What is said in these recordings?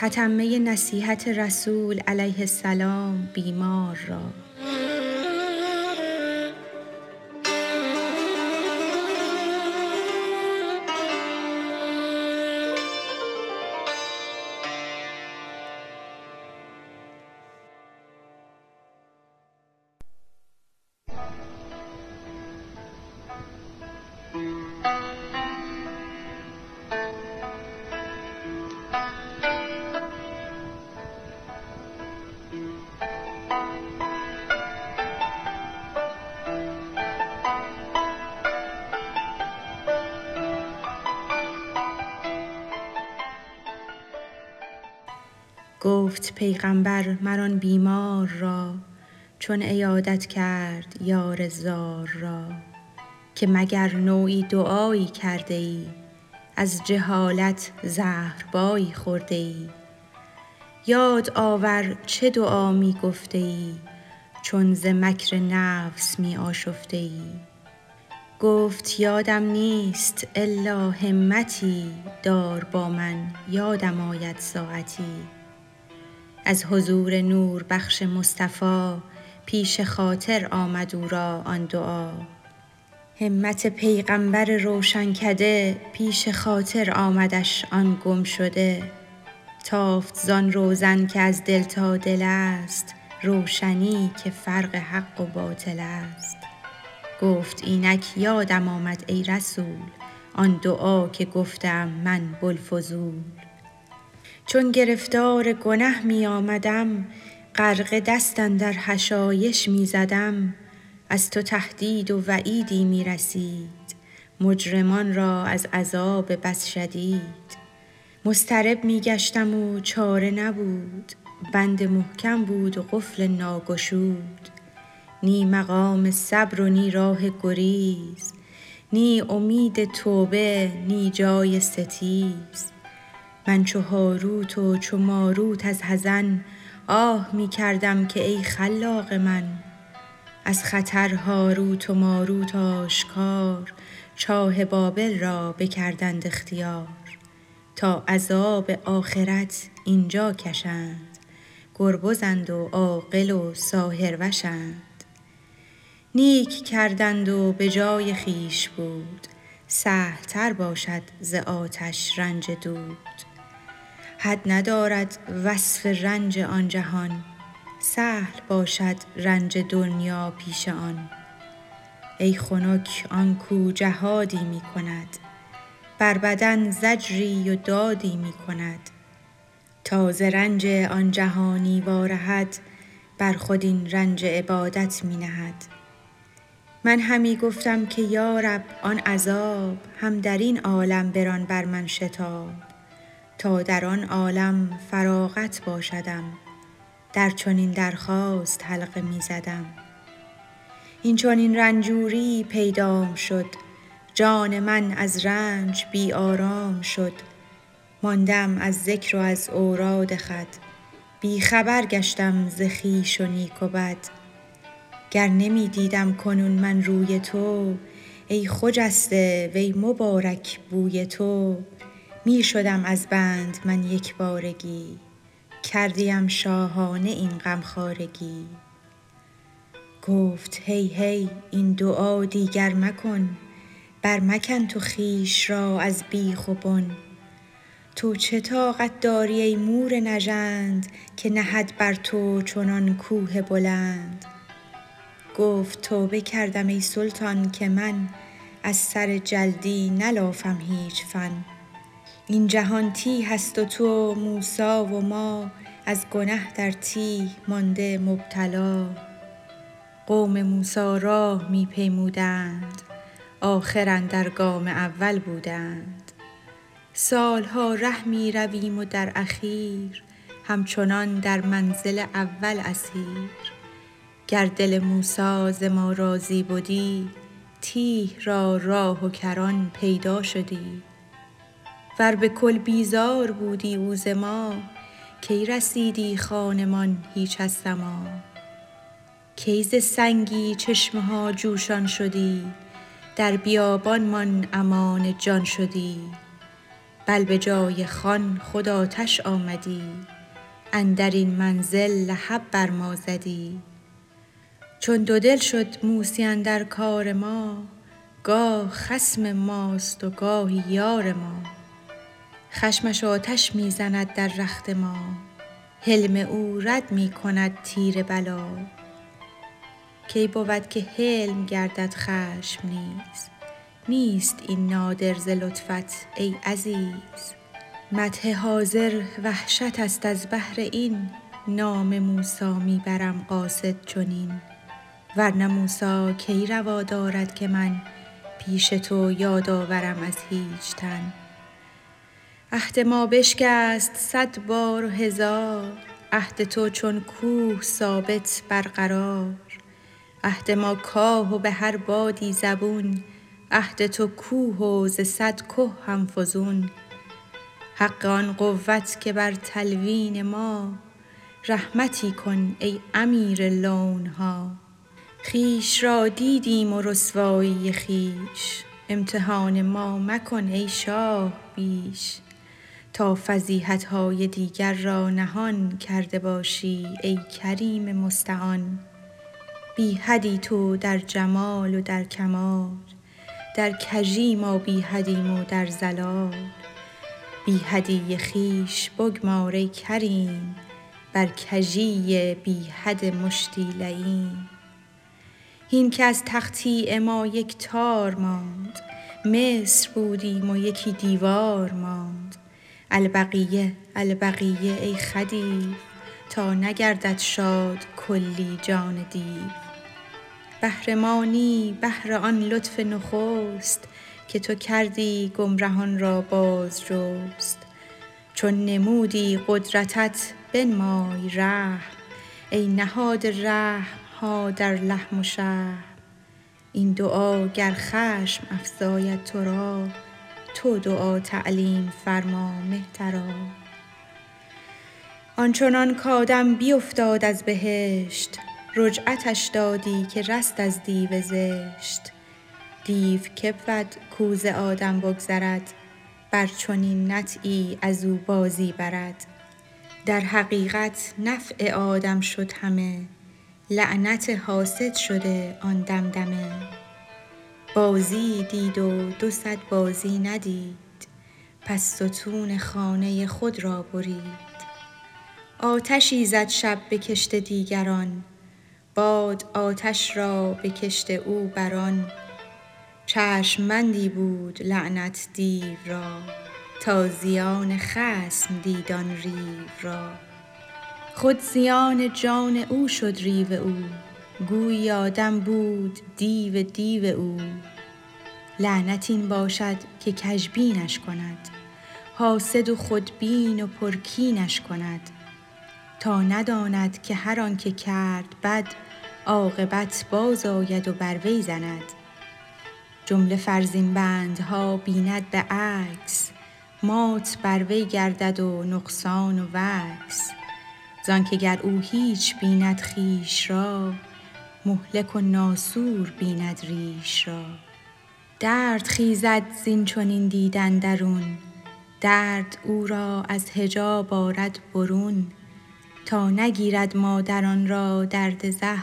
تتمه نصیحت رسول علیه السلام بیمار را. گفت پیغامبر مر آن بیمار را چون عیادت کرد یار زار را. که مگر نوعی دعایی کرده ای؟ از جهالت زهربایی خورده ای؟ یاد آور چه دعا می گفته ای؟ چون ز مکر نفس می آشفته ای؟ گفت یادم نیست الا همتی دار با من یادم آید ساعتی. از حضور نوربخش مصطفی پیش خاطر آمد او را آن دعا. همت پیغامبر روشنکده پیش خاطر آمدش آن گمشده تافت زان روزن که از دل تا دل است روشنی که فرق حق و باطل است. گفت اینک یادم آمد ای رسول آن دعا که گفته ام من بوالفضول. چون گرفتار گنه می آمدم غرقه دست اندر حشایش می زدم. از تو تهدید و وعیدی می رسید. مجرمان را از عذاب بس شدید. مضطرب می گشتم و چاره نبود. بند محکم بود و قفل ناگشود. نی مقام صبر و نی راه گریز. نی امید توبه نی جای ستیز. من چو هاروت و چو ماروت از حزن آه می کردم که ای خلاق من. از خطر هاروت و ماروت آشکار چاه بابل را بکردند اختیار. تا عذاب آخرت این جا کشند گربزند و عاقل و ساحروشند نیک کردند و به جای خویش بود سهل تر باشد ز آتش رنج دود. حد ندارد وصف رنج آن جهان سهل باشد رنج دنیا پیش آن. ای خنک آن کو جهادی می کند بر بدن زجری و دادی می کند. تا ز رنج آن جهانی وارهد بر خود این رنج عبادت می نهد. من همی گفتم که یا رب آن عذاب هم در این عالم بران بر من شتاب. تا در آن عالم فراغت باشدم. در چنین درخواست حلقه می زدم. این چنین رنجوریی پیدام شد. جان من از رنج بی آرام شد. مانده ام از ذکر و از اوراد خود. بی خبر گشتم ز خویش و نیک و بد. گر نمی دیدم کنون من روی تو ای خجسته وی مبارک بوی تو. می شدم از بند من یک بارگی کردیم شاهانه این غمخوارگی. گفت هی هی این دعا دیگر مکن برمکن تو خویش را از بیخ و بن. تو چه طاقت داری ای مور نژند که نهد بر تو چنان کوه بلند؟ گفت توبه کردم ای سلطان که من از سر جلدی نلافم هیچ فن. این جهان تیه است و تو موسی و ما از گنه در تیه مانده مبتلا. قوم موسی راه می پیمودند آخر اندر گام اول بودند. سال ها ره می رویم و در اخیر همچنان در منزل اول اسیر. گر دل موسی ز ما راضی بدی تیه را راه و کران پیدا شدی. ور به کل بیزار بودی او ز ما کی رسیدی خوانمان هیچ از سما؟ کی ز سنگی چشمه ها جوشان شدی در بیابانمان امان جان شدی؟ بل به جای خوان خود آتش آمدی اندر این منزل لهب بر ما زدی؟ چون دودل شد موسی اندر کار ما گاه خصم ماست و گاهی یار ما. خشمش آتش می زند در رخت ما. حلم او رد می کند تیر بلا. کی بود که حلم گردد خشم نیز؟ نیست این نادر ز لطفت ای عزیز. مدح حاضر وحشت است از بهر این. نام موسی می برم قاصد چنین. ور نه موسی کی روا دارد که من پیش تو یاد آورم از هیچ تن. عهد ما بشکست صد بار و هزار. عهد تو چون کوه ثابت برقرار. عهد ما کاه و به هر بادی زبون. عهد تو کوه و ز صد که هم فزون. حق آن قوت که بر تلوین ما. رحمتی کن ای امیر لون ها خویش را دیدیم و رسوایی خویش. امتحان ما مکن ای شاه بیش. تا فضیحت های دیگر را نهان کرده باشی ای کریم مستعان. بی حدی تو در جمال و در کمال در کژی ما بی حدیم و در ضلال. بی حدی خویش بگمار ای کریم بر کژی بی حد مشتی لییم هین که از تقطیع ما یک تار ماند مصر بودیم و یکی دیوار ماند. البقیه البقیه ای خدیو تا نگردد شاد کلی جان دیو. بهر ما نی بهر آن لطف نخست که تو کردی گمرهان را باز جست. چون نمودی قدرتت بنمای رحم. ای نهاده رحم ها در لحم و این دعا گر خشم افزاید تو را تو دعا تعلیم فرما مهترا. آنچنان کآدم بیفتاد از بهشت رجعتش دادی که رست از دیو زشت. دیو کی بود کو ز آدم بگذرد بر چنین نطعی از او بازی برد. در حقیقت نفع آدم شد همه لعنت حاسد شده آن دمدمه. بازیی دید و دو صد بازی ندید. پس ستون خانه خود را برید. آتشی زد شب به کشت دیگران. باد آتش را به کشت او بران. چشم بندی بود لعنت دیو را. تا زیان خصم دید آن ریو را. خود زیان جان او شد ریو او. گویی آدم بود دیو دیو او. لعنت این باشد که کژبینش کند. حاسد و خودبین و پرکینش کند. تا نداند که هر آنک کرد بد عاقبت باز آید و بر وی زند. جمله فرزین بندها بیند به عکس مات بر وی گردد و نقصان و وکس. زانک گر او هیچ بیند خویش را مهلک و ناسور بیند ریش را. درد خیزد زین چنین دیدن درون. درد او را از حجاب آرد برون. تا نگیرد مادر آن را درد زه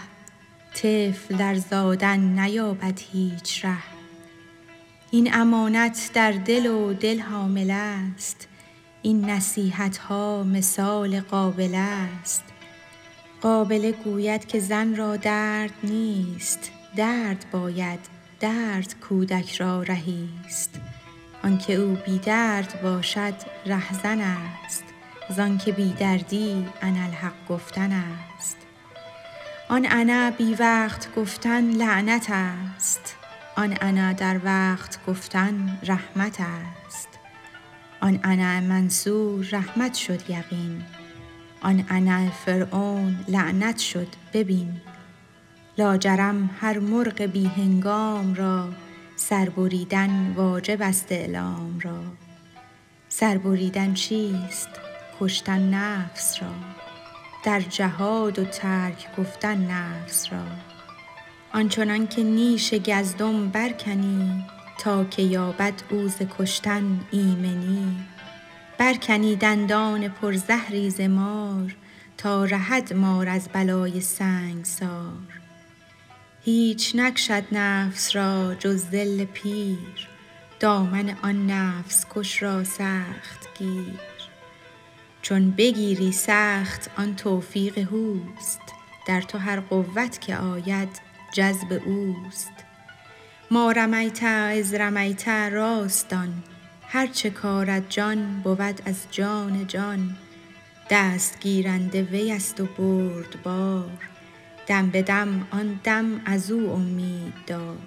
طفل در زادن نیابد هیچ ره. این امانت در دل و دل حامله است. این نصیحت ها مثال قابله است. قابله گوید که زن را درد نیست. درد باید درد کودک را رهی است آنک او بی درد باشد رهزن است. زانک بی دردی اناالحق گفتن است. آن انا بی وقت گفتن لعنت است. آن انا در وقت گفتن رحمت است. آن انا منصور رحمت شد یقین. آن انا فرعون لعنت شد ببین. لاجرم هر مرغ بی هنگام را سر بریدن واجب است اعلام را. سر بریدن چیست؟ کشتن نفس را. در جهاد و ترک گفتن نفس را. آنچنانک نیش گزدم برکنی تا که یابد او کشتن ایمنی. برکنی دندان پرزهری ز مار تا رهد مار از بلای سنگسار هیچ نکشد نفس را جز ظل پیر دامن آن نفس کش را سخت گیر. چون بگیری سخت آن توفیق هوست در تو هر قوت که آید جذب اوست. ما رمیت اذ رمیت راست دان هر چه کارد جان بود از جان جان. دست گیرنده وی است و بردبار دم به دم آن دم از او امید دار.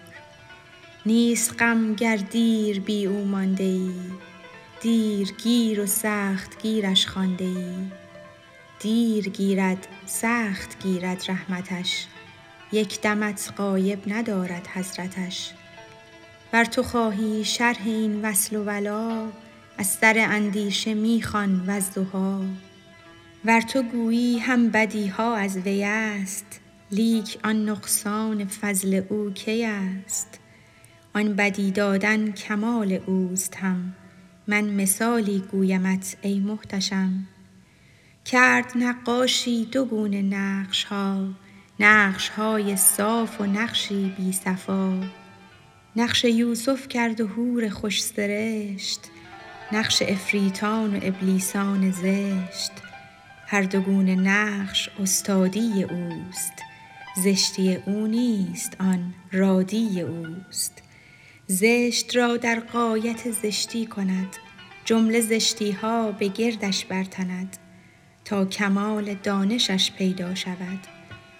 نیست غم گر دیر بی او مانده ای دیر گیر و سخت گیرش خوانده ای دیر گیرد سخت گیرد رحمتش. یک دمت غایب ندارد حضرتش. ور تو خواهی شرح این وصل و ولا از سر اندیشه می خوان والضحی ور تو گویی هم بدی ها از وی است لیک آن نقصان فضل او کی است؟ آن بدی دادن کمال اوست هم من مثالی گویمت ای محتشم. کرد نقاشی دو گونه نقش ها نقش های صاف و نقشی بی صفا. نقش یوسف کرد و حور خوش سرشت نقش عفریتان و ابلیسان زشت. هر دو گونه نقش استادی اوست زشتی او نیست آن رادی اوست. زشت را در غایت زشتی کند جمله زشتی ها به گردش برتند. تا کمال دانشش پیدا شود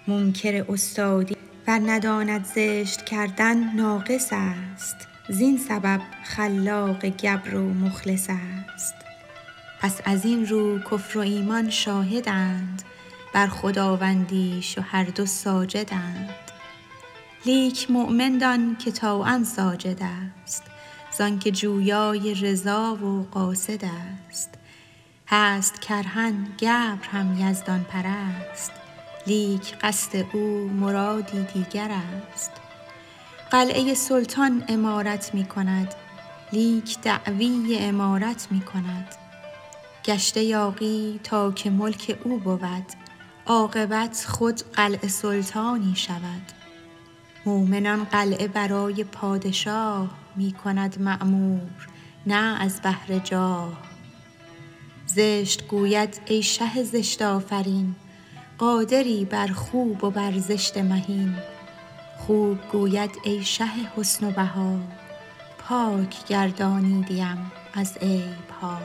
منکر استادی ور نداند زشت کردن ناقص است. زین سبب خلاق گبر و مخلص است. پس از این رو کفر و ایمان شاهدند. بر خداوندیش و هر دو ساجدند. لیک مؤمن دان که طوعا ساجد است. زانک جویای رضا و قاصد است. هست کرها گبر هم یزدان پرست. لیک قصد او مرادی دیگر است. قلعه سلطان عمارت می کند لیک دعوی امارت می کند. گشته یاغی تا که ملک او بود عاقبت خود قلعه سلطانی شود. مؤمن آن قلعه برای پادشاه می کند معمور نه از بهر جاه. زشت گوید ای شه زشت آفرین قادری بر خوب و بر زشت مهین. خوب گوید ای شه حسن و بها پاک گردانیدیم از عیب ها.